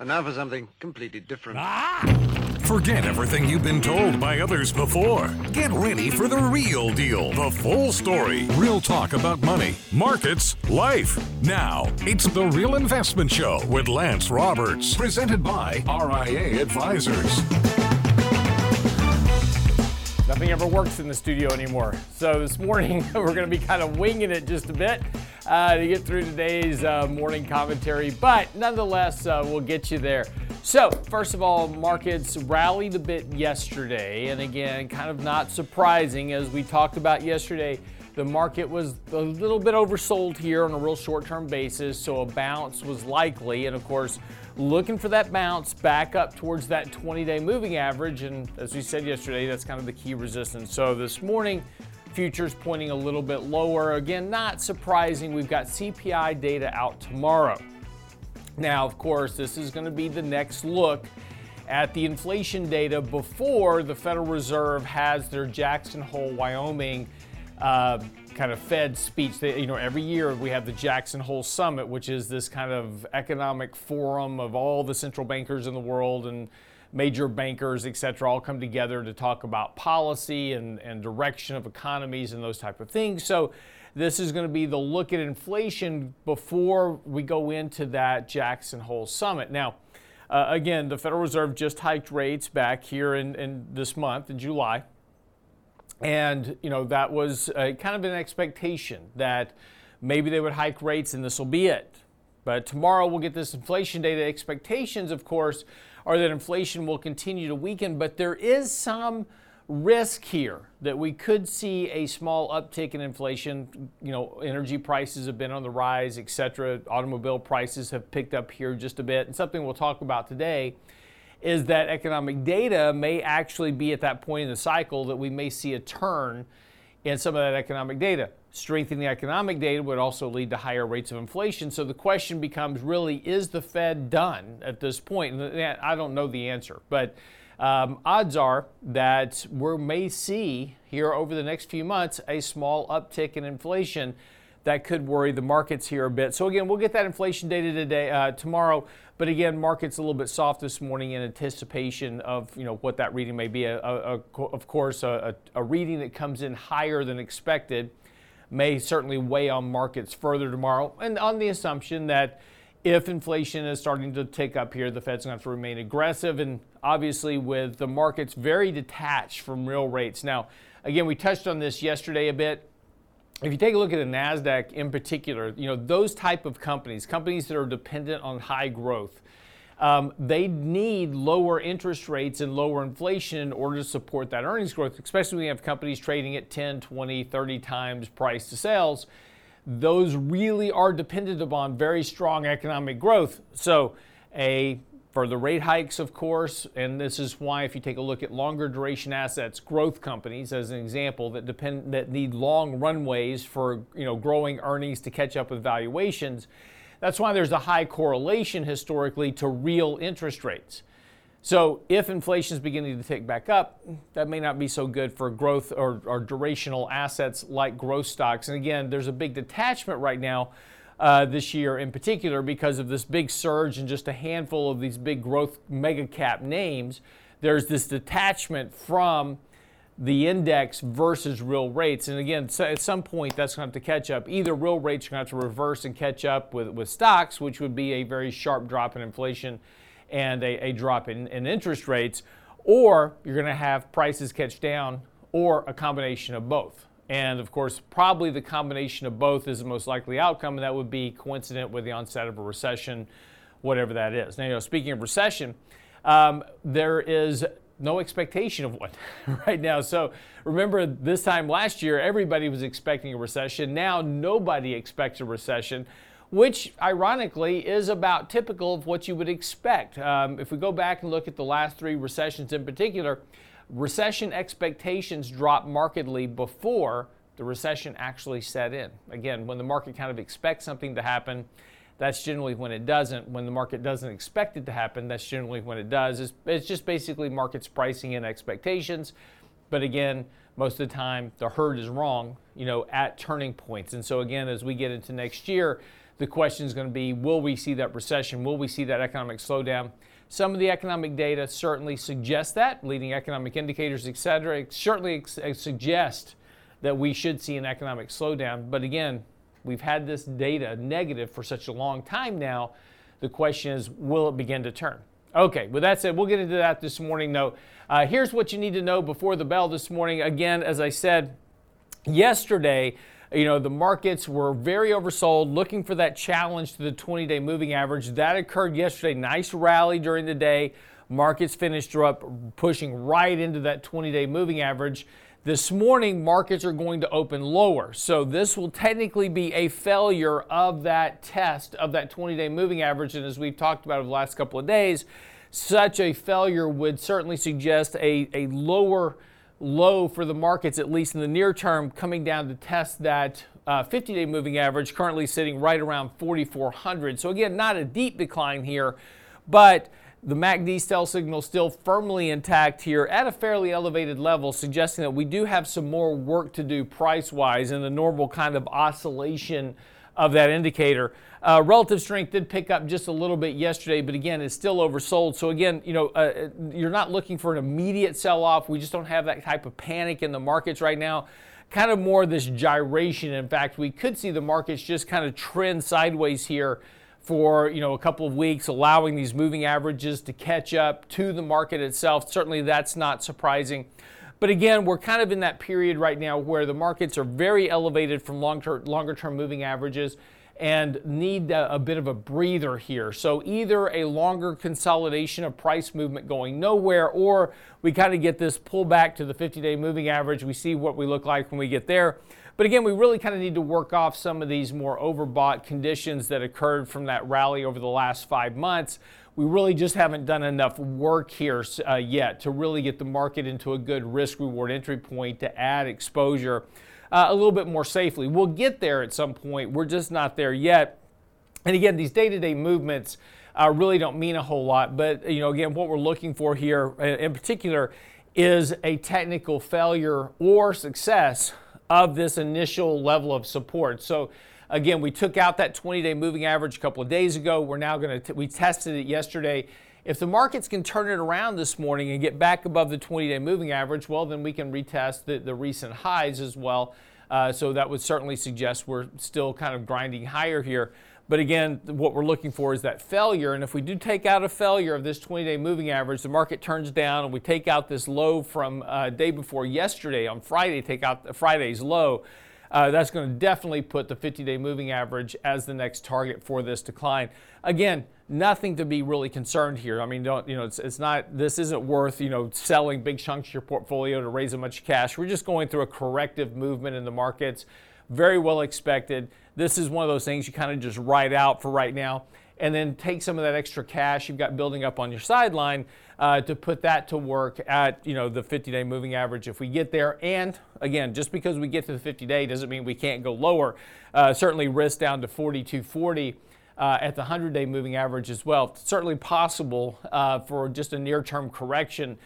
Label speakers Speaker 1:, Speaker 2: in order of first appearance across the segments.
Speaker 1: And now for something completely different. Ah!
Speaker 2: Forget everything you've been told by others before. Get ready for the real deal, the full story, real talk about money, markets, life. Now, it's the Real Investment Show with Lance Roberts, presented by RIA Advisors.
Speaker 3: Nothing ever works in the studio anymore. So this morning we're going to be kind of winging it just a bit uh, to get through today's uh, morning commentary, but nonetheless, uh, we'll get you there. So, first of all, markets rallied a bit yesterday, and again, kind of not surprising as we talked about yesterday. The market was a little bit oversold here on a real short term basis, so a bounce was likely. And of course, looking for that bounce back up towards that 20 day moving average. And as we said yesterday, that's kind of the key resistance. So this morning, futures pointing a little bit lower. Again, not surprising. We've got CPI data out tomorrow. Now, of course, this is going to be the next look at the inflation data before the Federal Reserve has their Jackson Hole, Wyoming uh, kind of Fed speech. You know, every year we have the Jackson Hole Summit, which is this kind of economic forum of all the central bankers in the world and major bankers, et cetera, all come together to talk about policy and, and direction of economies and those type of things. So this is going to be the look at inflation before we go into that Jackson Hole Summit. Now, uh, again, the Federal Reserve just hiked rates back here in, in this month in July. And, you know, that was kind of an expectation that maybe they would hike rates and this will be it. But tomorrow we'll get this inflation data. Expectations, of course, are that inflation will continue to weaken, but there is some risk here that we could see a small uptick in inflation. You know, energy prices have been on the rise, et cetera. Automobile prices have picked up here just a bit. And something we'll talk about today is that economic data may actually be at that point in the cycle that we may see a turn in some of that economic data. Strengthening the economic data would also lead to higher rates of inflation. So the question becomes really, is the Fed done at this point? And I don't know the answer, but um, odds are that we may see here over the next few months a small uptick in inflation that could worry the markets here a bit. So again, we'll get that inflation data today, uh, tomorrow. But again, markets a little bit soft this morning in anticipation of you know what that reading may be. A, a, a, of course, a, reading that comes in higher than expected may certainly weigh on markets further tomorrow, and on the assumption that if inflation is starting to tick up here, the Fed's going to have to remain aggressive, and obviously with the markets very detached from real rates. Now, again, we touched on this yesterday a bit if you take a look at the Nasdaq in particular, you know those type of companies, companies that are dependent on high growth, um, they need lower interest rates and lower inflation in order to support that earnings growth, especially when you have companies trading at 10, 20, 30 times price to sales. Those really are dependent upon very strong economic growth. So, a for the rate hikes, of course, and this is why if you take a look at longer duration assets, growth companies as an example that depend that need long runways for you know growing earnings to catch up with valuations, that's why there's a high correlation historically to real interest rates. So if inflation is beginning to tick back up, that may not be so good for growth or, or durational assets like growth stocks. And again, there's a big detachment right now uh, this year in particular because of this big surge in just a handful of these big growth mega cap names. There's this detachment from the index versus real rates. And again, so at some point that's going to have to catch up. Either real rates are going to have to reverse and catch up with, with stocks, which would be a very sharp drop in inflation and a, a drop in, in interest rates, or you're going to have prices catch down, or a combination of both. And of course, probably the combination of both is the most likely outcome, and that would be coincident with the onset of a recession, whatever that is. Now, you know, speaking of recession, um, there is no expectation of one right now. So remember, this time last year, everybody was expecting a recession. Now, nobody expects a recession, which ironically is about typical of what you would expect. Um, if we go back and look at the last three recessions in particular, recession expectations dropped markedly before the recession actually set in. Again, when the market kind of expects something to happen, that's generally when it doesn't. When the market doesn't expect it to happen, that's generally when it does. It's, it's just basically markets pricing in expectations. But again, most of the time the herd is wrong, you know, at turning points. And so again, as we get into next year, the question is going to be will we see that recession? Will we see that economic slowdown? Some of the economic data certainly suggest that, leading economic indicators, et cetera, certainly ex- suggest that we should see an economic slowdown. But again, we've had this data negative for such a long time now. The question is, will it begin to turn? Okay, with that said, we'll get into that this morning. No, uh, here's what you need to know before the bell this morning. Again, as I said yesterday, you know, the markets were very oversold, looking for that challenge to the 20 day moving average. That occurred yesterday. Nice rally during the day. Markets finished up pushing right into that 20 day moving average. This morning, markets are going to open lower. So, this will technically be a failure of that test of that 20 day moving average. And as we've talked about over the last couple of days, such a failure would certainly suggest a, a lower low for the markets, at least in the near term, coming down to test that 50 uh, day moving average, currently sitting right around 4,400. So, again, not a deep decline here, but the MACD sell signal still firmly intact here at a fairly elevated level, suggesting that we do have some more work to do price wise in the normal kind of oscillation of that indicator. Uh, relative strength did pick up just a little bit yesterday, but again, it's still oversold. So again, you know, uh, you're not looking for an immediate sell-off. We just don't have that type of panic in the markets right now. Kind of more this gyration. In fact, we could see the markets just kind of trend sideways here for you know a couple of weeks, allowing these moving averages to catch up to the market itself. Certainly, that's not surprising. But again, we're kind of in that period right now where the markets are very elevated from long-term, longer-term moving averages and need a, a, bit of a breather here. So either a longer consolidation of price movement going nowhere, or we kind of get this pullback to the 50 day moving average. We see what we look like when we get there. But again, we really kind of need to work off some of these more overbought conditions that occurred from that rally over the last five months. We really just haven't done enough work here uh, yet to really get the market into a good risk reward entry point to add exposure uh, a little bit more safely. We'll get there at some point. We're just not there yet. And again, these day to day movements uh, really don't mean a whole lot. But, you know, again, what we're looking for here uh, in particular is a technical failure or success of this initial level of support. So, again, we took out that 20 day moving average a couple of days ago. We're now going to, we tested it yesterday if the markets can turn it around this morning and get back above the 20 day moving average, well, then we can retest the, the recent highs as well. Uh, so that would certainly suggest we're still kind of grinding higher here. But again, what we're looking for is that failure. And if we do take out a failure of this 20 day moving average, the market turns down and we take out this low from uh, day before yesterday on Friday, take out Friday's low. Uh, that's going to definitely put the 50 day moving average as the next target for this decline. Again, nothing to be really concerned here. I mean, don't you know? It's, it's not. This isn't worth you know selling big chunks of your portfolio to raise a much cash. We're just going through a corrective movement in the markets, very well expected. This is one of those things you kind of just ride out for right now, and then take some of that extra cash you've got building up on your sideline uh, to put that to work at you know the 50-day moving average if we get there. And again, just because we get to the 50-day doesn't mean we can't go lower. Uh, certainly, risk down to 4240 uh, at the 100 day moving average as well. Certainly possible uh, for just a near term correction.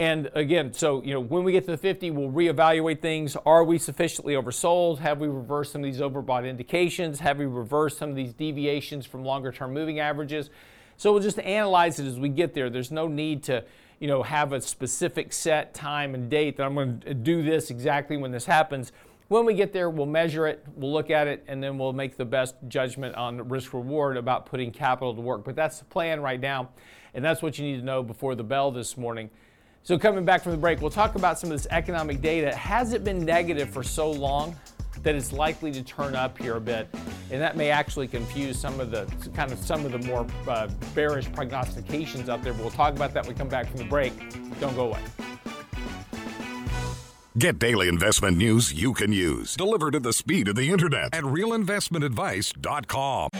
Speaker 3: And again, so you know, when we get to the 50, we'll reevaluate things. Are we sufficiently oversold? Have we reversed some of these overbought indications? Have we reversed some of these deviations from longer term moving averages? So we'll just analyze it as we get there. There's no need to, you know, have a specific set time and date that I'm going to do this exactly when this happens. When we get there, we'll measure it, we'll look at it, and then we'll make the best judgment on risk reward about putting capital to work. But that's the plan right now, and that's what you need to know before the bell this morning. So, coming back from the break, we'll talk about some of this economic data. Has it been negative for so long that it's likely to turn up here a bit? And that may actually confuse some of the kind of some of the more uh, bearish prognostications out there. But we'll talk about that when we come back from the break. Don't go away.
Speaker 2: Get daily investment news you can use, delivered at the speed of the internet at realinvestmentadvice.com.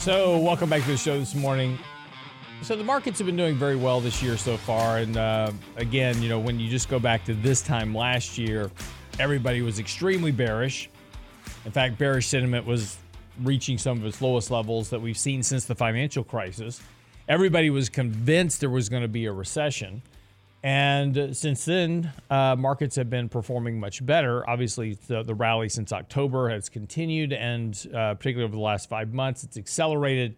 Speaker 3: So, welcome back to the show this morning. So the markets have been doing very well this year so far, and uh, again, you know, when you just go back to this time last year, everybody was extremely bearish. In fact, bearish sentiment was reaching some of its lowest levels that we've seen since the financial crisis. Everybody was convinced there was going to be a recession. And since then, uh, markets have been performing much better. Obviously, the, the rally since October has continued, and uh, particularly over the last five months, it's accelerated.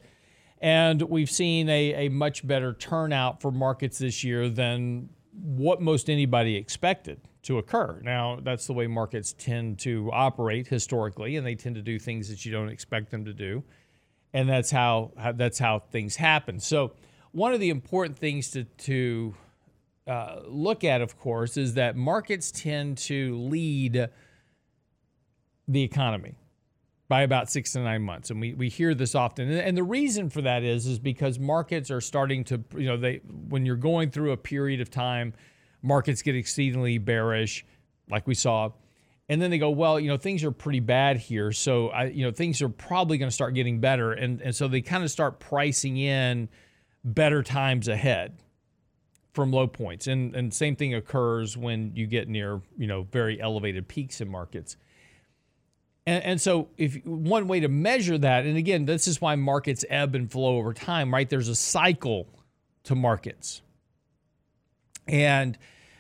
Speaker 3: And we've seen a, a much better turnout for markets this year than what most anybody expected to occur. Now, that's the way markets tend to operate historically, and they tend to do things that you don't expect them to do. And that's how, that's how things happen. So, one of the important things to, to uh, look at, of course, is that markets tend to lead the economy by about six to nine months, and we, we hear this often. And the reason for that is is because markets are starting to you know they when you're going through a period of time, markets get exceedingly bearish, like we saw. And then they go, well, you know, things are pretty bad here. So, I, you know, things are probably going to start getting better. And, and so they kind of start pricing in better times ahead from low points. And and same thing occurs when you get near, you know, very elevated peaks in markets. And, and so if one way to measure that, and again, this is why markets ebb and flow over time, right? There's a cycle to markets. And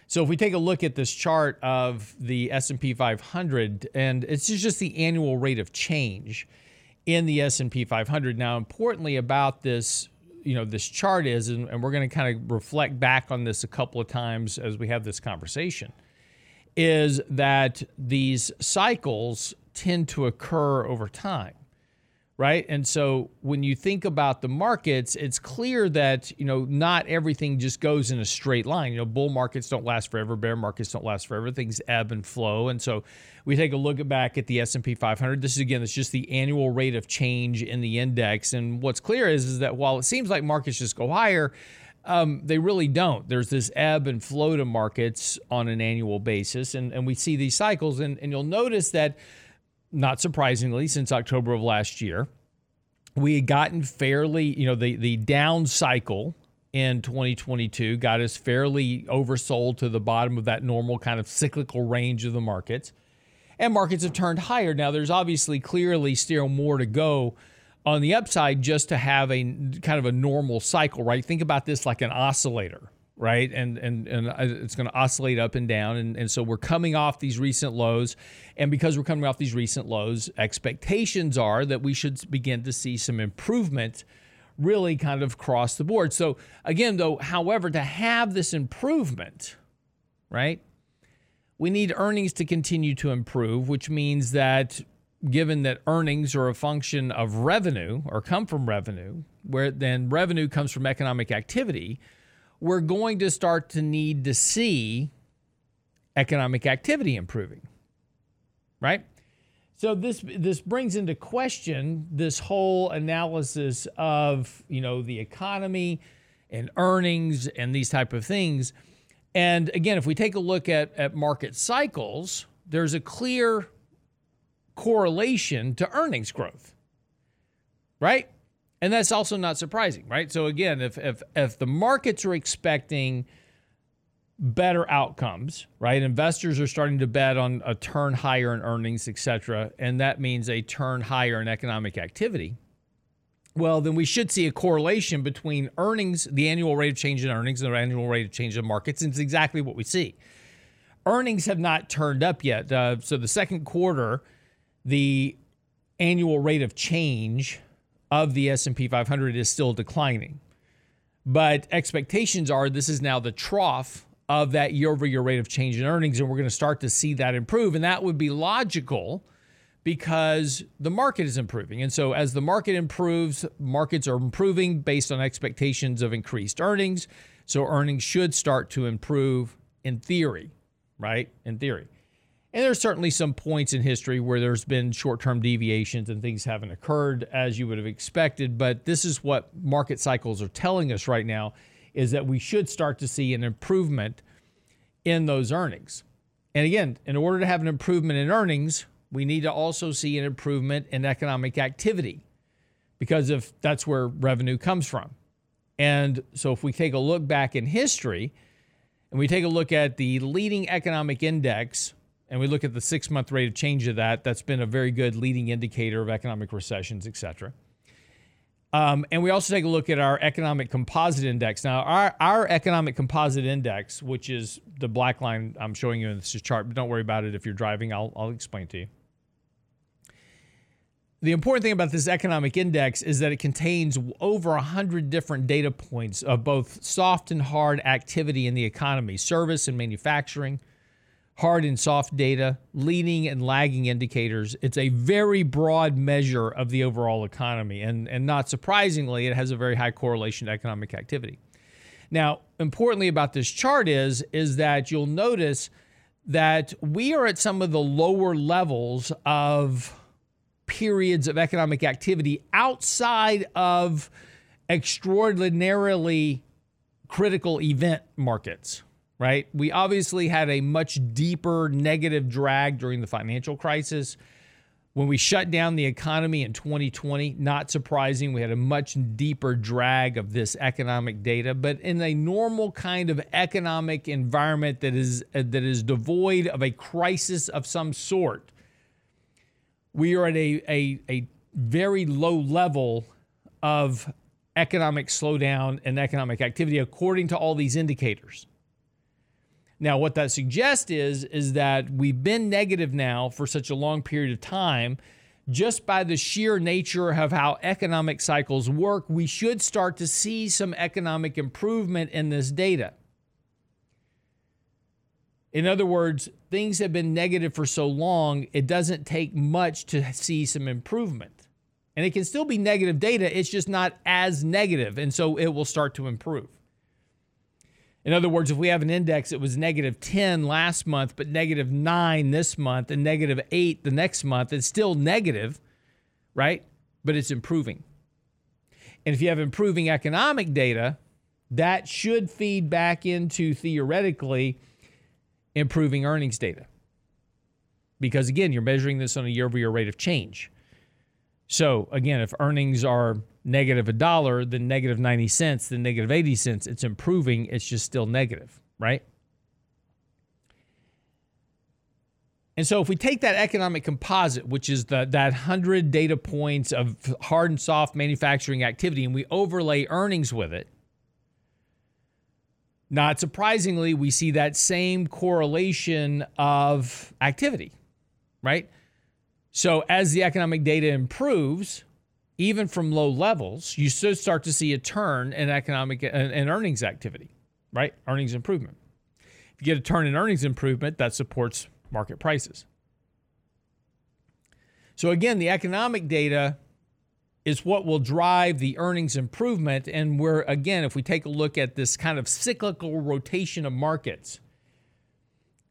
Speaker 3: so if we take a look at this chart of the S&P 500 and it's just the annual rate of change in the S&P 500. Now, importantly about this you know this chart is, and, and we're going to kind of reflect back on this a couple of times as we have this conversation, is that these cycles tend to occur over time right? And so when you think about the markets it's clear that you know not everything just goes in a straight line. You know bull markets don't last forever bear markets don't last forever. Things ebb and flow. And so we take a look back at the s&p 500 this is again it's just the annual rate of change in the index. And what's clear is, is that while it seems like markets just go higher um, they really don't. There's this ebb and flow to markets on an annual basis, and, and we see these cycles. And, and you'll notice that not surprisingly, since October of last year. We had gotten fairly, you know, the, the down cycle in 2022 got us fairly oversold to the bottom of that normal kind of cyclical range of the markets. And markets have turned higher. Now, there's obviously clearly still more to go on the upside just to have a kind of a normal cycle, right? Think about this like an oscillator right? And and and it's going to oscillate up and down, and and so we're coming off these recent lows, and because we're coming off these recent lows, expectations are that we should begin to see some improvement, really kind of across the board. So again, though, however, to have this improvement, right? We need earnings to continue to improve, which means that given that earnings are a function of revenue or come from revenue, where then revenue comes from economic activity, we're going to start to need to see economic activity improving. Right? So this this brings into question this whole analysis of, you know, the economy and earnings and these type of things. And again, if we take a look at, at market cycles, there's a clear correlation to earnings growth. Right? And that's also not surprising, right? So again, if if if the markets are expecting better outcomes, right? Investors are starting to bet on a turn higher in earnings, et cetera, and that means a turn higher in economic activity. Well, then we should see a correlation between earnings, the annual rate of change in earnings, and the annual rate of change in markets. And it's exactly what we see. Earnings have not turned up yet. Uh, so the second quarter, the annual rate of change of the S&P 500 is still declining. But expectations are this is now the trough of that year-over-year rate of change in earnings and we're going to start to see that improve and that would be logical because the market is improving. And so as the market improves, markets are improving based on expectations of increased earnings. So earnings should start to improve in theory, right? In theory. And there's certainly some points in history where there's been short term deviations and things haven't occurred as you would have expected. But this is what market cycles are telling us right now is that we should start to see an improvement in those earnings. And again, in order to have an improvement in earnings, we need to also see an improvement in economic activity because if that's where revenue comes from. And so if we take a look back in history and we take a look at the leading economic index and we look at the six month rate of change of that, that's been a very good leading indicator of economic recessions, et cetera. Um, and we also take a look at our economic composite index. Now, our, our economic composite index, which is the black line I'm showing you in this chart, but don't worry about it if you're driving, I'll, I'll explain to you. The important thing about this economic index is that it contains over 100 different data points of both soft and hard activity in the economy, service and manufacturing, hard and soft data, leading and lagging indicators. It's a very broad measure of the overall economy. And, and not surprisingly, it has a very high correlation to economic activity. Now, importantly about this chart is, is that you'll notice that we are at some of the lower levels of periods of economic activity outside of extraordinarily critical event markets right? We obviously had a much deeper negative drag during the financial crisis. When we shut down the economy in 2020, not surprising, we had a much deeper drag of this economic data. But in a normal kind of economic environment that is uh, that is devoid of a crisis of some sort, we are at a, a, a very low level of economic slowdown and economic activity according to all these indicators. Now, what that suggests is, is that we've been negative now for such a long period of time. Just by the sheer nature of how economic cycles work, we should start to see some economic improvement in this data. In other words, things have been negative for so long, it doesn't take much to see some improvement. And it can still be negative data, it's just not as negative, and so it will start to improve. In other words, if we have an index that was negative 10 last month, but negative 9 this month, and negative 8 the next month, it's still negative, right? But it's improving. And if you have improving economic data, that should feed back into theoretically improving earnings data. Because again, you're measuring this on a year over year rate of change. So again, if earnings are negative a dollar, then negative 90 cents, then negative 80 cents, it's improving. It's just still negative, right? And so if we take that economic composite, which is the, that 100 data points of hard and soft manufacturing activity, and we overlay earnings with it, not surprisingly, we see that same correlation of activity, right? So as the economic data improves, even from low levels, you should start to see a turn in economic uh, and earnings activity, right? Earnings improvement. If you get a turn in earnings improvement, that supports market prices. So again, the economic data is what will drive the earnings improvement. And we're, again, if we take a look at this kind of cyclical rotation of markets,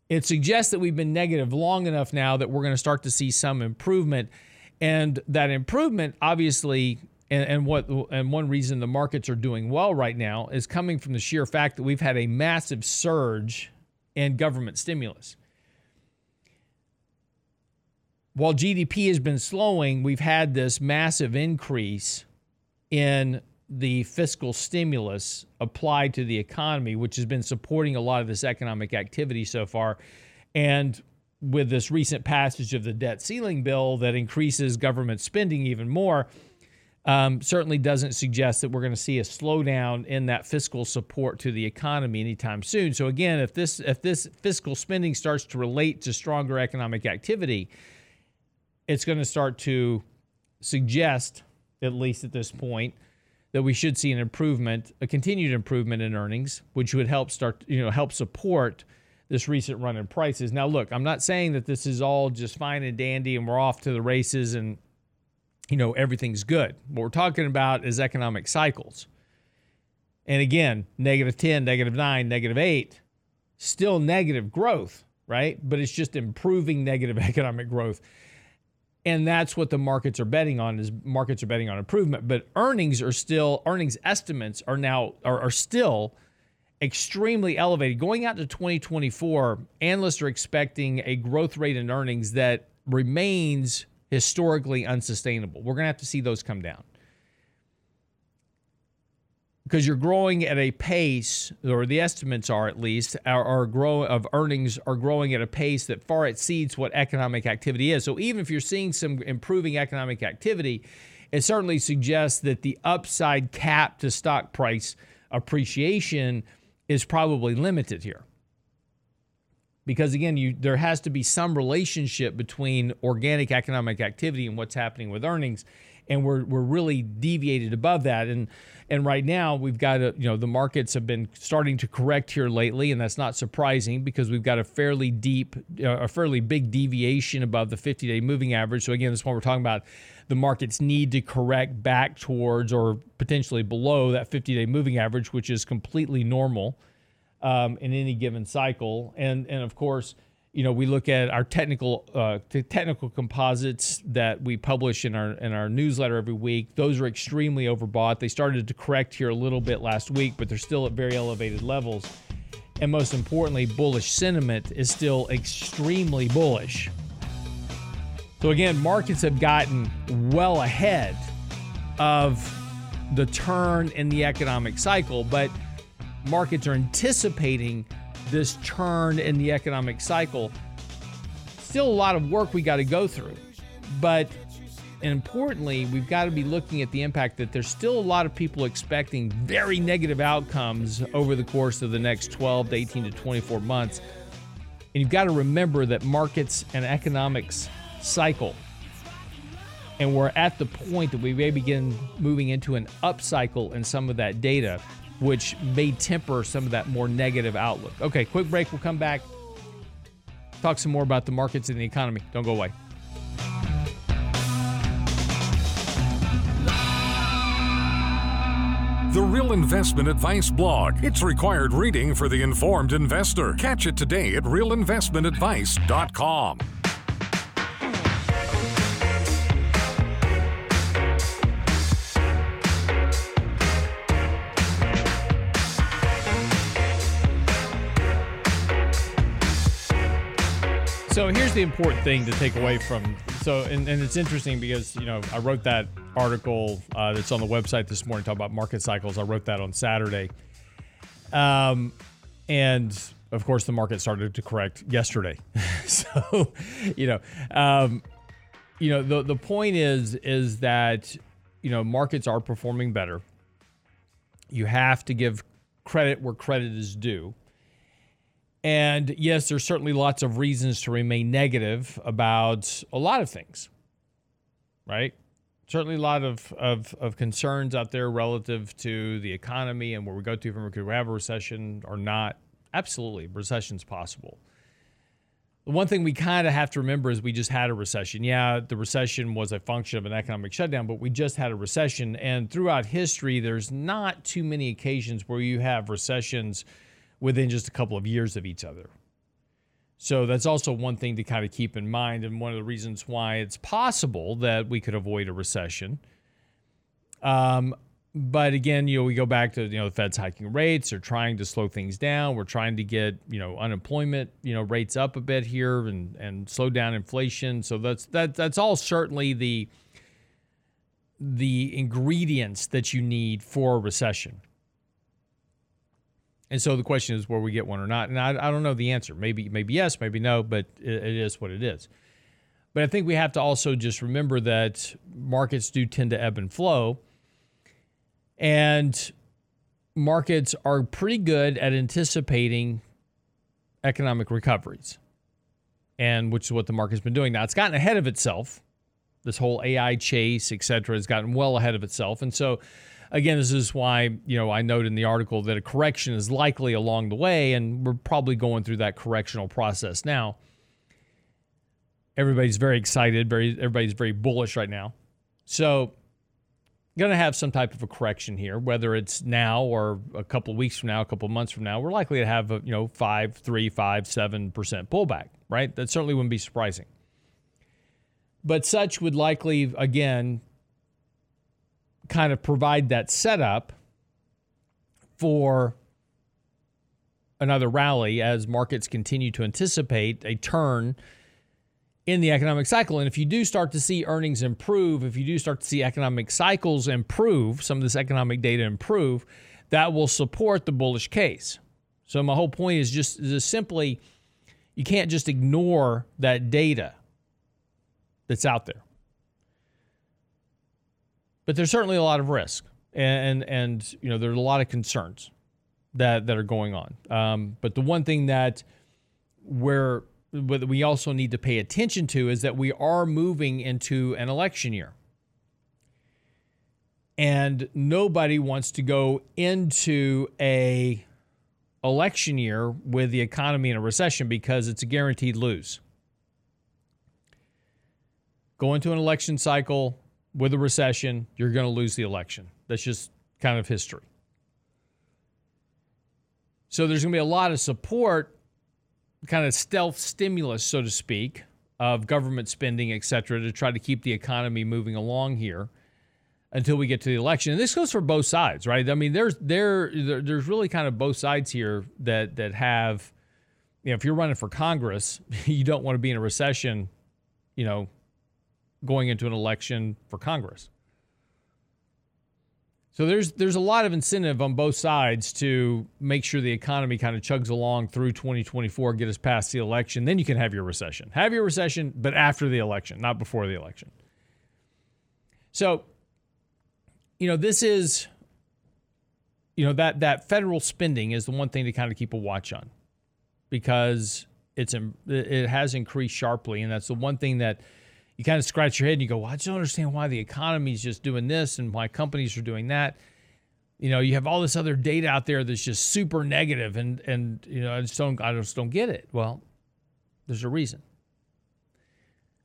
Speaker 3: it suggests that we've been negative long enough now that we're going to start to see some improvement. And that improvement, obviously, and, and, what and one reason the markets are doing well right now is coming from the sheer fact that we've had a massive surge in government stimulus. While GDP has been slowing, we've had this massive increase in the fiscal stimulus applied to the economy, which has been supporting a lot of this economic activity so far. And with this recent passage of the debt ceiling bill that increases government spending even more, um, certainly doesn't suggest that we're going to see a slowdown in that fiscal support to the economy anytime soon. So again, if this if this fiscal spending starts to relate to stronger economic activity, it's going to start to suggest, at least at this point, that we should see an improvement, a continued improvement in earnings, which would help start, you know, help support this recent run in prices. Now, look, I'm not saying that this is all just fine and dandy and we're off to the races and you know everything's good. What we're talking about is economic cycles. And again, negative 10, negative 9, negative 8, still negative growth, right? But it's just improving negative economic growth and that's what the markets are betting on is markets are betting on improvement but earnings are still earnings estimates are now are, are still extremely elevated. Going out to 2024 analysts are expecting a growth rate in earnings that remains historically unsustainable. We're going to have to see those come down. Because you're growing at a pace, or the estimates are at least, are, are grow of earnings are growing at a pace that far exceeds what economic activity is. So even if you're seeing some improving economic activity, it certainly suggests that the upside cap to stock price appreciation is probably limited here. Because again, you there has to be some relationship between organic economic activity and what's happening with earnings and we're we're really deviated above that. And and right now we've got a you know the markets have been starting to correct here lately, and that's not surprising because we've got a fairly deep, uh, a fairly big deviation above the 50-day moving average. So again, this one we're talking about. The markets need to correct back towards or potentially below that 50-day moving average, which is completely normal um, in any given cycle. And and of course you know, we look at our technical uh, technical composites that we publish in our in our newsletter every week. Those are extremely overbought. They started to correct here a little bit last week, but they're still at very elevated levels. And most importantly, bullish sentiment is still extremely bullish. So again, markets have gotten well ahead of the turn in the economic cycle, but markets are anticipating this turn in the economic cycle. Still a lot of work we got to go through. But importantly, we've got to be looking at the impact that there's still a lot of people expecting very negative outcomes over the course of the next 12 to 18 to 24 months. And you've got to remember that markets and economics cycle. And we're at the point that we may begin moving into an upcycle in some of that data which may temper some of that more negative outlook. Okay, quick break. We'll come back, talk some more about the markets and the economy. Don't go away.
Speaker 2: The Real Investment Advice blog. It's required reading for the informed investor. Catch it today at realinvestmentadvice.com.
Speaker 3: So here's the important thing to take away from. So, and, and it's interesting because, you know, I wrote that article uh, that's on the website this morning talking about market cycles. I wrote that on Saturday. Um, and of course, the market started to correct yesterday. so, you know, um, you know, the, the point is, is that, you know, markets are performing better. You have to give credit where credit is due. And yes, there's certainly lots of reasons to remain negative about a lot of things, right? Certainly a lot of, of, of concerns out there relative to the economy and where we go to from could we have a recession or not. Absolutely, recession's possible. The one thing we kind of have to remember is we just had a recession. Yeah, the recession was a function of an economic shutdown, but we just had a recession. And throughout history, there's not too many occasions where you have recessions – within just a couple of years of each other. So that's also one thing to kind of keep in mind, and one of the reasons why it's possible that we could avoid a recession. Um, but again, you know, we go back to you know the Fed's hiking rates. They're trying to slow things down. We're trying to get you know unemployment you know rates up a bit here and and slow down inflation. So that's that that's all certainly the the ingredients that you need for a recession. And so the question is, will we get one or not? And I, I don't know the answer. Maybe, maybe yes, maybe no, but it, it is what it is. But I think we have to also just remember that markets do tend to ebb and flow. And markets are pretty good at anticipating economic recoveries, and which is what the market's been doing. Now, it's gotten ahead of itself. This whole AI chase, et cetera, has gotten well ahead of itself. And so again, this is why you know I note in the article that a correction is likely along the way, and we're probably going through that correctional process now. Everybody's very excited. Very everybody's very bullish right now. So, going to have some type of a correction here, whether it's now or a couple of weeks from now, a couple of months from now. We're likely to have a you know five, three, five, seven percent pullback. Right. That certainly wouldn't be surprising. But such would likely again kind of provide that setup for another rally as markets continue to anticipate a turn in the economic cycle. And if you do start to see earnings improve, if you do start to see economic cycles improve, some of this economic data improve, that will support the bullish case. So my whole point is just, simply you can't just ignore that data that's out there. But there's certainly a lot of risk, and and you know there's a lot of concerns that that are going on. Um, but the one thing that where we also need to pay attention to is that we are moving into an election year. And nobody wants to go into a election year with the economy in a recession because it's a guaranteed lose. Go into an election cycle with a recession, you're going to lose the election. That's just kind of history. So there's going to be a lot of support kind of stealth stimulus, so to speak, of government spending, et cetera, to try to keep the economy moving along here until we get to the election. And this goes for both sides, right? I mean, there's there, there there's really kind of both sides here that that have, you know, if you're running for Congress, you don't want to be in a recession, you know, going into an election for Congress. So there's there's a lot of incentive on both sides to make sure the economy kind of chugs along through 2024, get us past the election. Then you can have your recession. Have your recession, but after the election, not before the election. So, you know, this is, you know, that that federal spending is the one thing to kind of keep a watch on, because it's it has increased sharply, and that's the one thing that you kind of scratch your head and you go, well, I just don't understand why the economy is just doing this and why companies are doing that. You know, you have all this other data out there that's just super negative, and and you know, I just don't, I just don't get it. Well, there's a reason.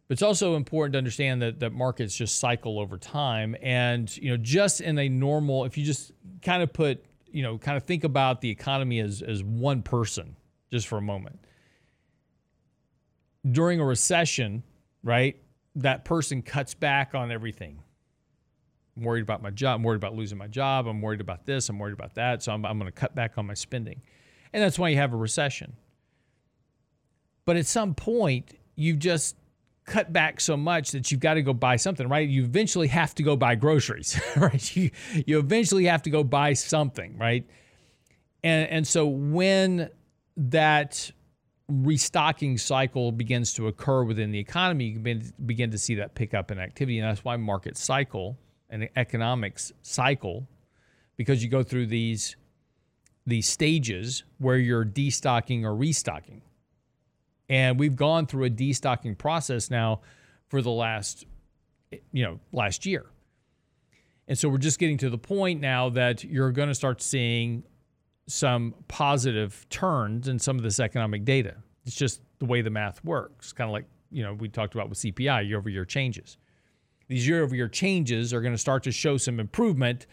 Speaker 3: But it's also important to understand that that markets just cycle over time, and you know, just in a normal, if you just kind of put, you know, kind of think about the economy as as one person, just for a moment. During a recession, right? That person cuts back on everything. I'm worried about my job. I'm worried about losing my job. I'm worried about this. I'm worried about that. So I'm, I'm going to cut back on my spending. And that's why you have a recession. But at some point, you just cut back so much that you've got to go buy something, right? You eventually have to go buy groceries, right? You, you eventually have to go buy something, right? And, and so when that restocking cycle begins to occur within the economy, you can begin to see that pick up in activity. And that's why market cycle and economics cycle, because you go through these these stages where you're destocking or restocking. And we've gone through a destocking process now for the last you know, last year. And so we're just getting to the point now that you're going to start seeing some positive turns in some of this economic data. It's just the way the math works. Kind of like, you know, we talked about with CPI, year over year changes. These year over year changes are going to start to show some improvement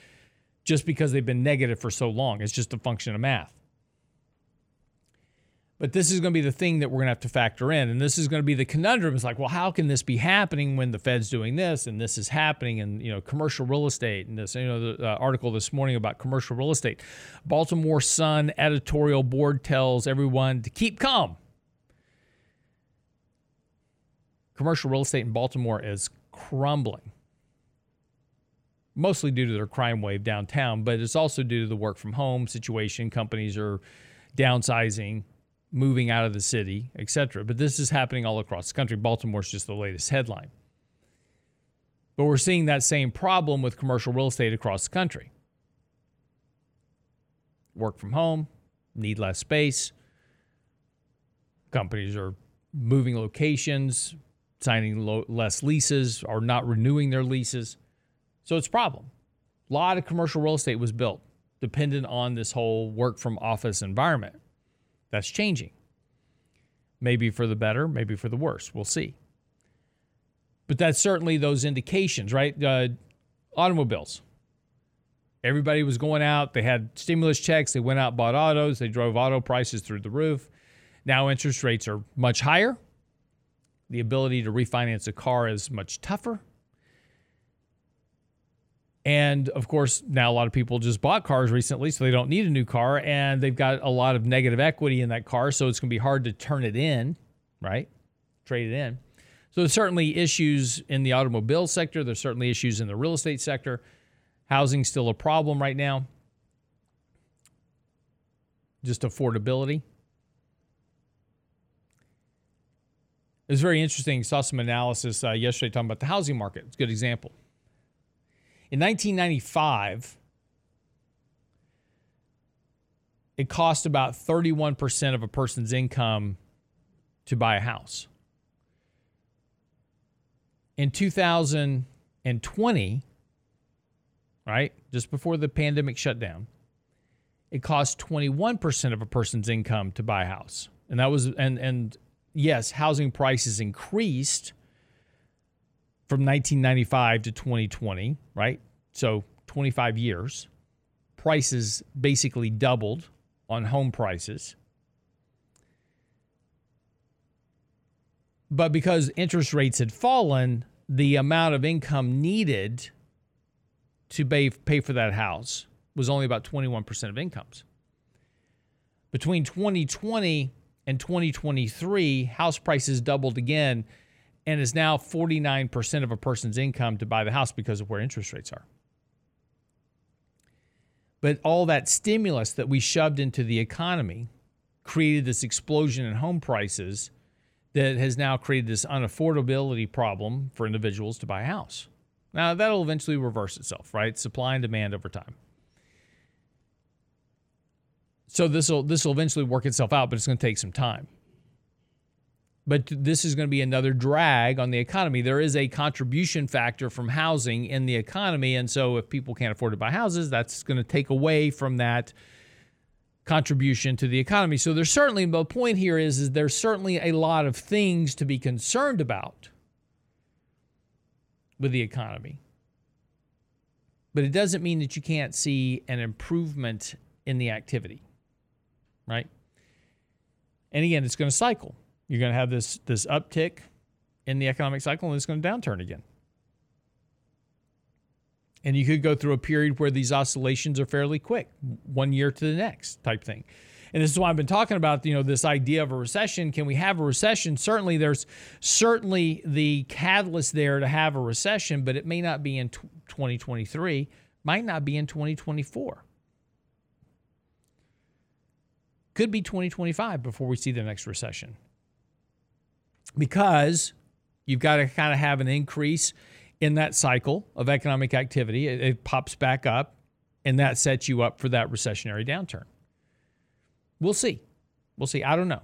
Speaker 3: just because they've been negative for so long. It's just a function of math. But this is going to be the thing that we're going to have to factor in. And this is going to be the conundrum. It's like, well, how can this be happening when the Fed's doing this and this is happening and, you know, commercial real estate and this, you know, the uh, article this morning about commercial real estate. Baltimore Sun editorial board tells everyone to keep calm. Commercial real estate in Baltimore is crumbling mostly due to their crime wave downtown, but it's also due to the work from home situation. Companies are downsizing, moving out of the city, etc. But this is happening all across the country. Baltimore's just the latest headline. But we're seeing that same problem with commercial real estate across the country. Work from home, need less space. Companies are moving locations, signing lo- less leases, or not renewing their leases. So it's a problem. A lot of commercial real estate was built dependent on this whole work from office environment. That's changing. Maybe for the better, maybe for the worse. We'll see. But that's certainly those indications, right? Uh, automobiles. Everybody was going out. They had stimulus checks. They went out, bought autos. They drove auto prices through the roof. Now interest rates are much higher. The ability to refinance a car is much tougher. And of course, now a lot of people just bought cars recently, so they don't need a new car, and they've got a lot of negative equity in that car, so it's going to be hard to turn it in, right? Trade it in. So there's certainly issues in the automobile sector. There's certainly issues in the real estate sector. Housing's still a problem right now. just affordability. It was very interesting. Saw some analysis uh, yesterday talking about the housing market. It's a good example. In 1995, it cost about 31% of a person's income to buy a house. In 2020, right, just before the pandemic shutdown, it cost 21% of a person's income to buy a house. And that was and and yes, housing prices increased from 1995 to 2020, right? So 25 years. Prices basically doubled on home prices. But because interest rates had fallen, the amount of income needed to pay, pay for that house was only about 21% of incomes. Between 2020 and 2023, house prices doubled again and is now 49% of a person's income to buy the house because of where interest rates are. But all that stimulus that we shoved into the economy created this explosion in home prices that has now created this unaffordability problem for individuals to buy a house. Now, that'll eventually reverse itself, right? Supply and demand over time. So this will this will eventually work itself out, but it's going to take some time. But this is going to be another drag on the economy. There is a contribution factor from housing in the economy, and so if people can't afford to buy houses, that's going to take away from that contribution to the economy. So there's certainly the point here is, is there's certainly a lot of things to be concerned about with the economy. But it doesn't mean that you can't see an improvement in the activity right? And again, it's going to cycle. You're going to have this this uptick in the economic cycle, and it's going to downturn again. And you could go through a period where these oscillations are fairly quick, one year to the next type thing. And this is why I've been talking about, you know, this idea of a recession. Can we have a recession? Certainly, there's certainly the catalyst there to have a recession, but it may not be in 2023, might not be in 2024. Could be 2025 before we see the next recession. Because you've got to kind of have an increase in that cycle of economic activity. It, it, pops back up, and that sets you up for that recessionary downturn. We'll see. We'll see. I don't know.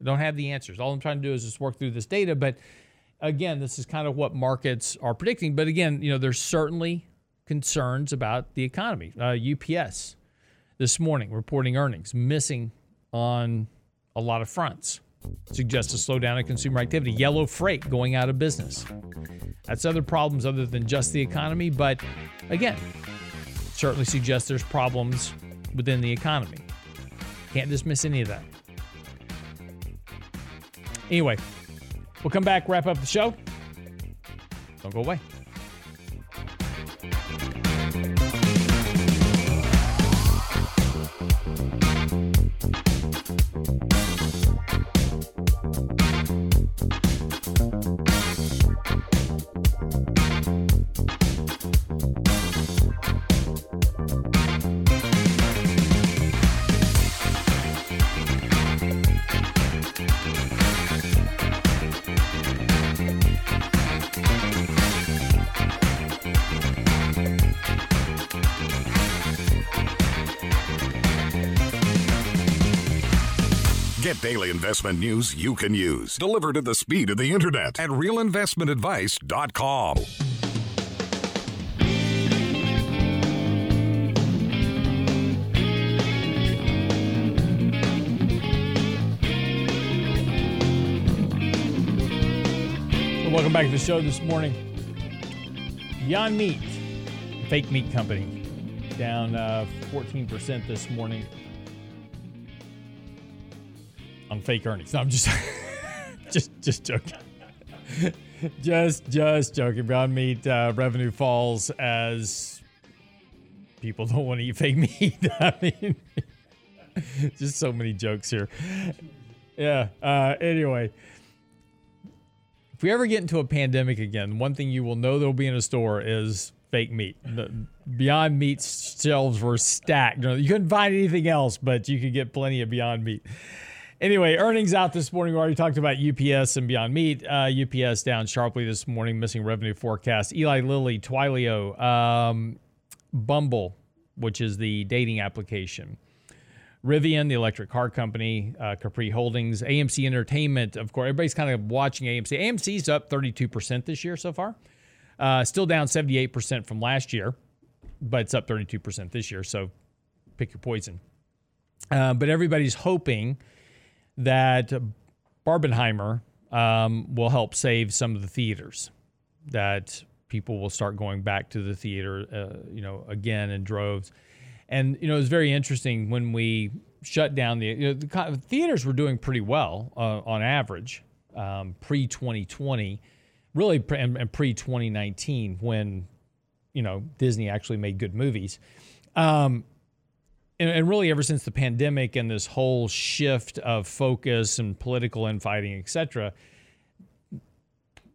Speaker 3: I don't have the answers. All I'm trying to do is just work through this data. But again, this is kind of what markets are predicting. But again, you know, there's certainly concerns about the economy. Uh, UPS this morning reporting earnings, missing on a lot of fronts. Suggests a slowdown in consumer activity. Yellow freight going out of business. That's other problems other than just the economy, but again, certainly suggests there's problems within the economy. Can't dismiss any of that. Anyway, we'll come back, wrap up the show. Don't go away.
Speaker 2: Daily investment news you can use, delivered at the speed of the internet at realinvestmentadvice.com.
Speaker 3: Welcome back to the show this morning. Beyond Meat, fake meat company, down uh, 14% this morning on fake earnings. I'm just just just joking. just just joking. Beyond meat uh, revenue falls as people don't want to eat fake meat. I mean, just so many jokes here. Yeah. Uh, anyway, if we ever get into a pandemic again, one thing you will know there will be in a store is fake meat. The Beyond Meat shelves were stacked. You couldn't find anything else, but you could get plenty of Beyond Meat. Anyway, earnings out this morning. We already talked about UPS and Beyond Meat. Uh, UPS down sharply this morning, missing revenue forecast. Eli Lilly, Twilio, um, Bumble, which is the dating application. Rivian, the electric car company, uh, Capri Holdings, AMC Entertainment. Of course, everybody's kind of watching AMC. AMC's up 32% this year so far. Uh, still down 78% from last year, but it's up 32% this year. So pick your poison. Uh, but everybody's hoping that Barbenheimer um, will help save some of the theaters, that people will start going back to the theater, uh, you know, again in droves. And you know, it was very interesting when we shut down the, you know, the theaters were doing pretty well uh, on average um, pre 2020 really pre- and, pre 2019 when you know Disney actually made good movies. Um, and, and, really ever since the pandemic and this whole shift of focus and political infighting, et cetera,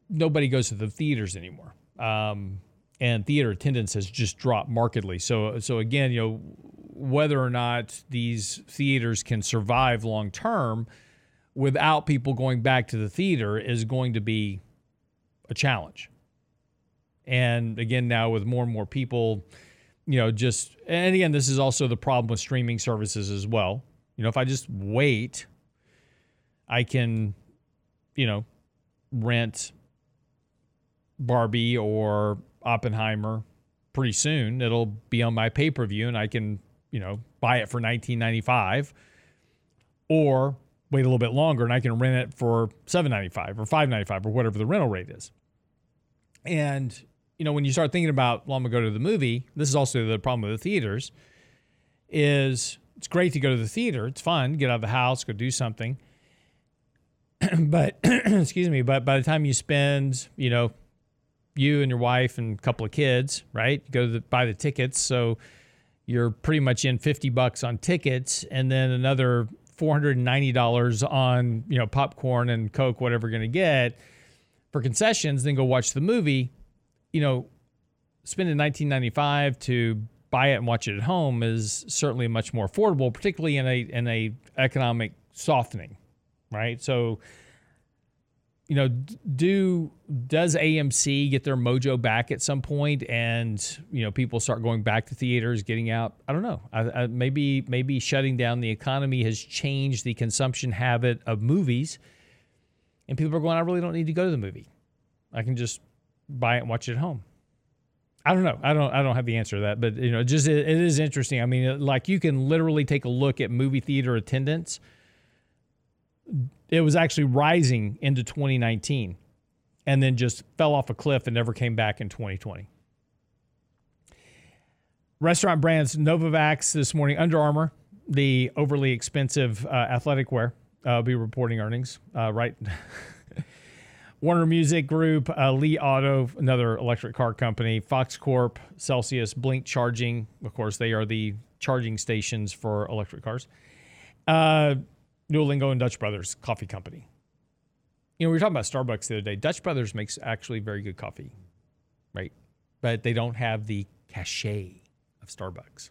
Speaker 3: nobody goes to the theaters anymore. Um, and theater attendance has just dropped markedly. So, so again, you know, whether or not these theaters can survive long term without people going back to the theater is going to be a challenge. And again, now with more and more people, you know, just, and again, this is also the problem with streaming services as well. You know, if I just wait, I can, you know, rent Barbie or Oppenheimer pretty soon. It'll be on my pay per view and I can, you know, buy it for 1995 or wait a little bit longer and I can rent it for 795 or 595 or whatever the rental rate is. And you know, when you start thinking about, well, I'm gonna go to the movie. This is also the problem with the theaters. Is it's great to go to the theater. It's fun, get out of the house, go do something. but excuse me, but by the time you spend, you know, you and your wife and a couple of kids, right? Go to the, buy the tickets, so you're pretty much in 50 bucks on tickets and then another $490 on, you know, popcorn and coke whatever you're going to get for concessions, then go watch the movie, you know, spending 1995 to buy it and watch it at home is certainly much more affordable, particularly in a in a economic softening, right? So, you know, do does AMC get their mojo back at some point, and you know, people start going back to theaters, getting out? I don't know. I, I, maybe maybe shutting down the economy has changed the consumption habit of movies and people are going, I really don't need to go to the movie. I can just buy it and watch it at home. I don't know. I don't. I don't have the answer to that, but you know, just it, it is interesting. I mean, like you can literally take a look at movie theater attendance. It was actually rising into 2019, and then just fell off a cliff and never came back in 2020. Restaurant brands Novavax this morning. Under Armour, the overly expensive uh, athletic wear uh, be reporting earnings, uh, right? Warner Music Group, uh, Li Auto, another electric car company, Fox Corp, Celsius, Blink Charging. Of course, they are the charging stations for electric cars. Uh, Duolingo and Dutch Brothers Coffee Company. You know, we were talking about Starbucks the other day. Dutch Brothers makes actually very good coffee, right? But they don't have the cachet of Starbucks.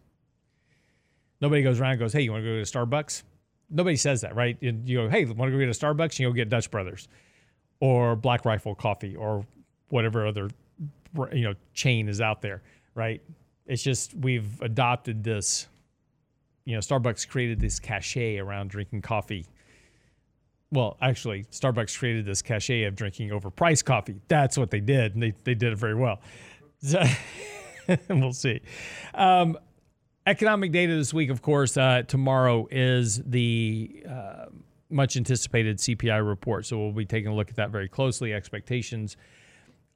Speaker 3: Nobody goes around and goes, hey, you want to go to Starbucks? nobody says that, right? You go, hey, want to go get a Starbucks? And You go get Dutch Brothers or Black Rifle Coffee or whatever other you know chain is out there, right? It's just we've adopted this. You know, Starbucks created this cachet around drinking coffee. Well, actually, Starbucks created this cachet of drinking overpriced coffee. That's what they did, and they, they did it very well. So, we'll see. Um, Economic data this week, of course, uh, tomorrow is the uh, much anticipated CPI report. So we'll be taking a look at that very closely. Expectations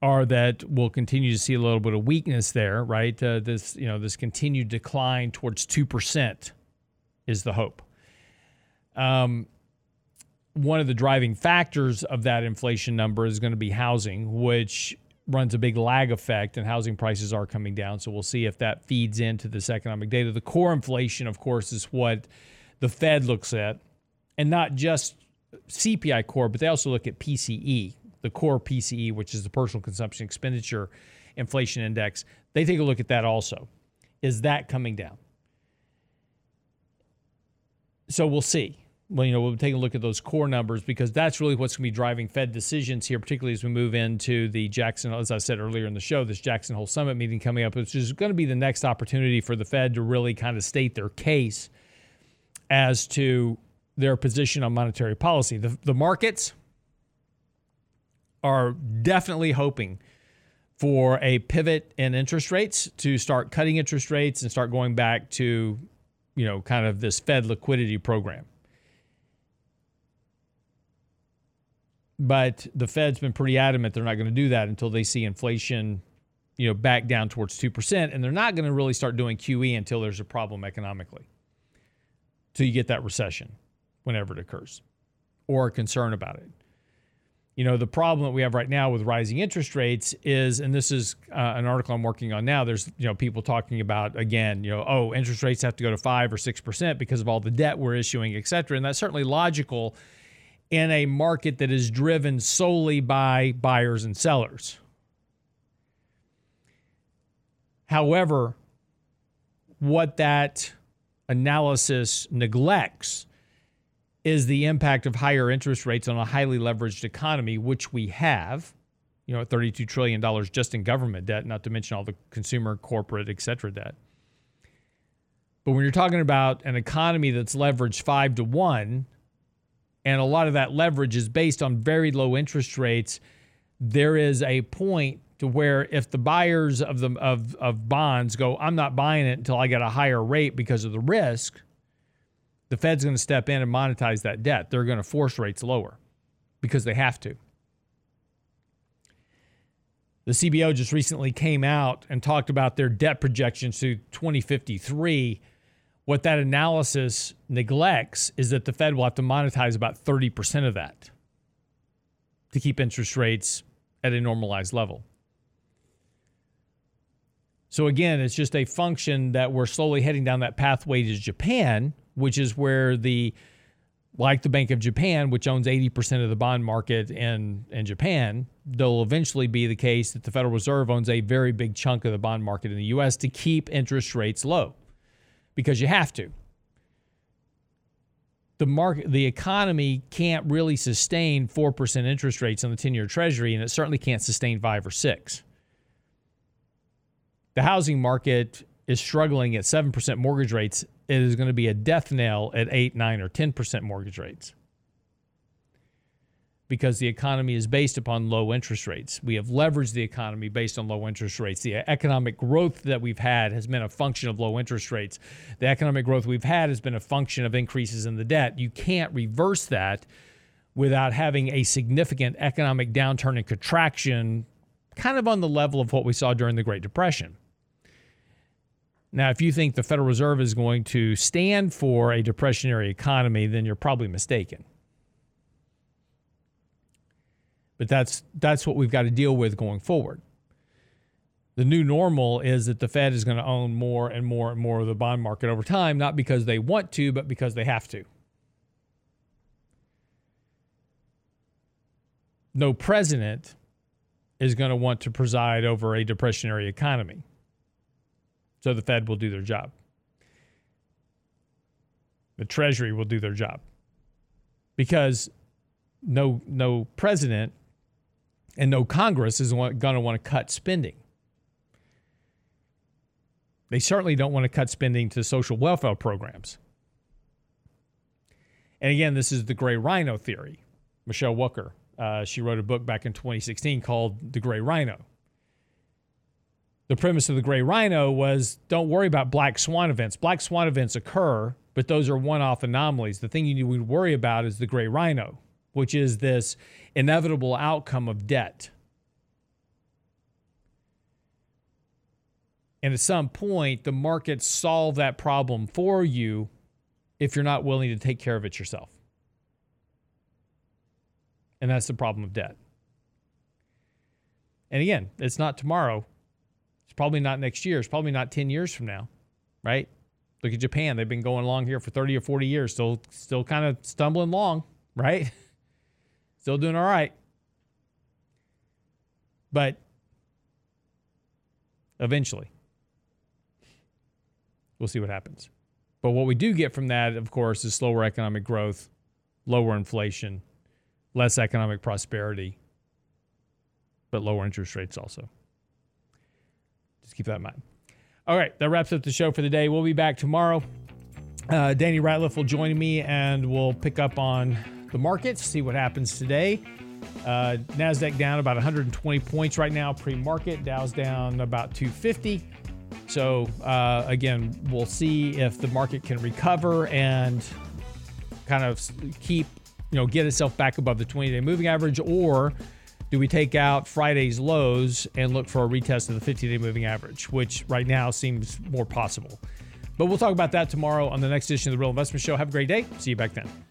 Speaker 3: are that we'll continue to see a little bit of weakness there, right? Uh, this, you know, this continued decline towards 2% is the hope. Um, one of the driving factors of that inflation number is going to be housing, which runs a big lag effect and housing prices are coming down. So we'll see if that feeds into this economic data. The core inflation, of course, is what the Fed looks at, and not just CPI core, but they also look at PCE, the core PCE, which is the personal consumption expenditure inflation index. They take a look at that also. Is that coming down? So we'll see. Well, you know, we'll take a look at those core numbers because that's really what's going to be driving Fed decisions here, particularly as we move into the Jackson, as I said earlier in the show, this Jackson Hole Summit meeting coming up, which is going to be the next opportunity for the Fed to really kind of state their case as to their position on monetary policy. The, the markets are definitely hoping for a pivot in interest rates to start cutting interest rates and start going back to, you know, kind of this Fed liquidity program. But the Fed's been pretty adamant they're not going to do that until they see inflation, you know, back down towards 2%. And they're not going to really start doing QE until there's a problem economically. Till you get that recession whenever it occurs or a concern about it. You know, the problem that we have right now with rising interest rates is, and this is uh, an article I'm working on now, there's, you know, people talking about, again, you know, oh, interest rates have to go to 5 or 6% because of all the debt we're issuing, et cetera. And that's certainly logical in a market that is driven solely by buyers and sellers. However, what that analysis neglects is the impact of higher interest rates on a highly leveraged economy, which we have, you know, $32 trillion just in government debt, not to mention all the consumer, corporate, et cetera debt. But when you're talking about an economy that's leveraged five to one, and a lot of that leverage is based on very low interest rates, there is a point to where if the buyers of the of, of bonds go, I'm not buying it until I get a higher rate because of the risk, the Fed's going to step in and monetize that debt. They're going to force rates lower because they have to. The CBO just recently came out and talked about their debt projections to 2053. What that analysis neglects is that the Fed will have to monetize about 30% of that to keep interest rates at a normalized level. So, again, it's just a function that we're slowly heading down that pathway to Japan, which is where the like the Bank of Japan, which owns 80% of the bond market in, in Japan, there'll eventually be the case that the Federal Reserve owns a very big chunk of the bond market in the US to keep interest rates low because you have to. The market the economy can't really sustain 4% interest rates on the 10-year treasury and it certainly can't sustain 5 or 6. The housing market is struggling at 7% mortgage rates it is going to be a death knell at 8, 9, or 10% mortgage rates because the economy is based upon low interest rates. We have leveraged the economy based on low interest rates. The economic growth that we've had has been a function of low interest rates. The economic growth we've had has been a function of increases in the debt. You can't reverse that without having a significant economic downturn and contraction, kind of on the level of what we saw during the Great Depression. Now, if you think the Federal Reserve is going to stand for a depressionary economy, then you're probably mistaken. But that's that's what we've got to deal with going forward. The new normal is that the Fed is going to own more and more and more of the bond market over time, not because they want to, but because they have to. No president is going to want to preside over a depressionary economy. So the Fed will do their job. The Treasury will do their job. Because no no president and no Congress is going to want to cut spending. They certainly don't want to cut spending to social welfare programs. And again, this is the gray rhino theory. Michelle Wucker, uh, she wrote a book back in 2016 called The Gray Rhino the premise of the gray rhino was don't worry about black swan events. Black swan events occur, but those are one off anomalies. The thing you need to worry about is the gray rhino, which is this inevitable outcome of debt. And at some point, the markets solve that problem for you if you're not willing to take care of it yourself. And that's the problem of debt. And again, it's not tomorrow, probably not next year. It's probably not 10 years from now, right? Look at Japan. They've been going along here for 30 or 40 years, still still kind of stumbling along, right? still doing all right. But eventually. We'll see what happens. But what we do get from that, of course, is slower economic growth, lower inflation, less economic prosperity, but lower interest rates also. Just keep that in mind. All right, that wraps up the show for the day. We'll be back tomorrow. Uh, Danny Ratliff will join me and we'll pick up on the markets, see what happens today. Uh, NASDAQ down about 120 points right now, pre market. Dow's down about 250. So, uh, again, we'll see if the market can recover and kind of keep, you know, get itself back above the 20 day moving average, or do we take out Friday's lows and look for a retest of the 50 day moving average, which right now seems more possible. But we'll talk about that tomorrow on the next edition of the Real Investment Show. Have a great day. See you back then.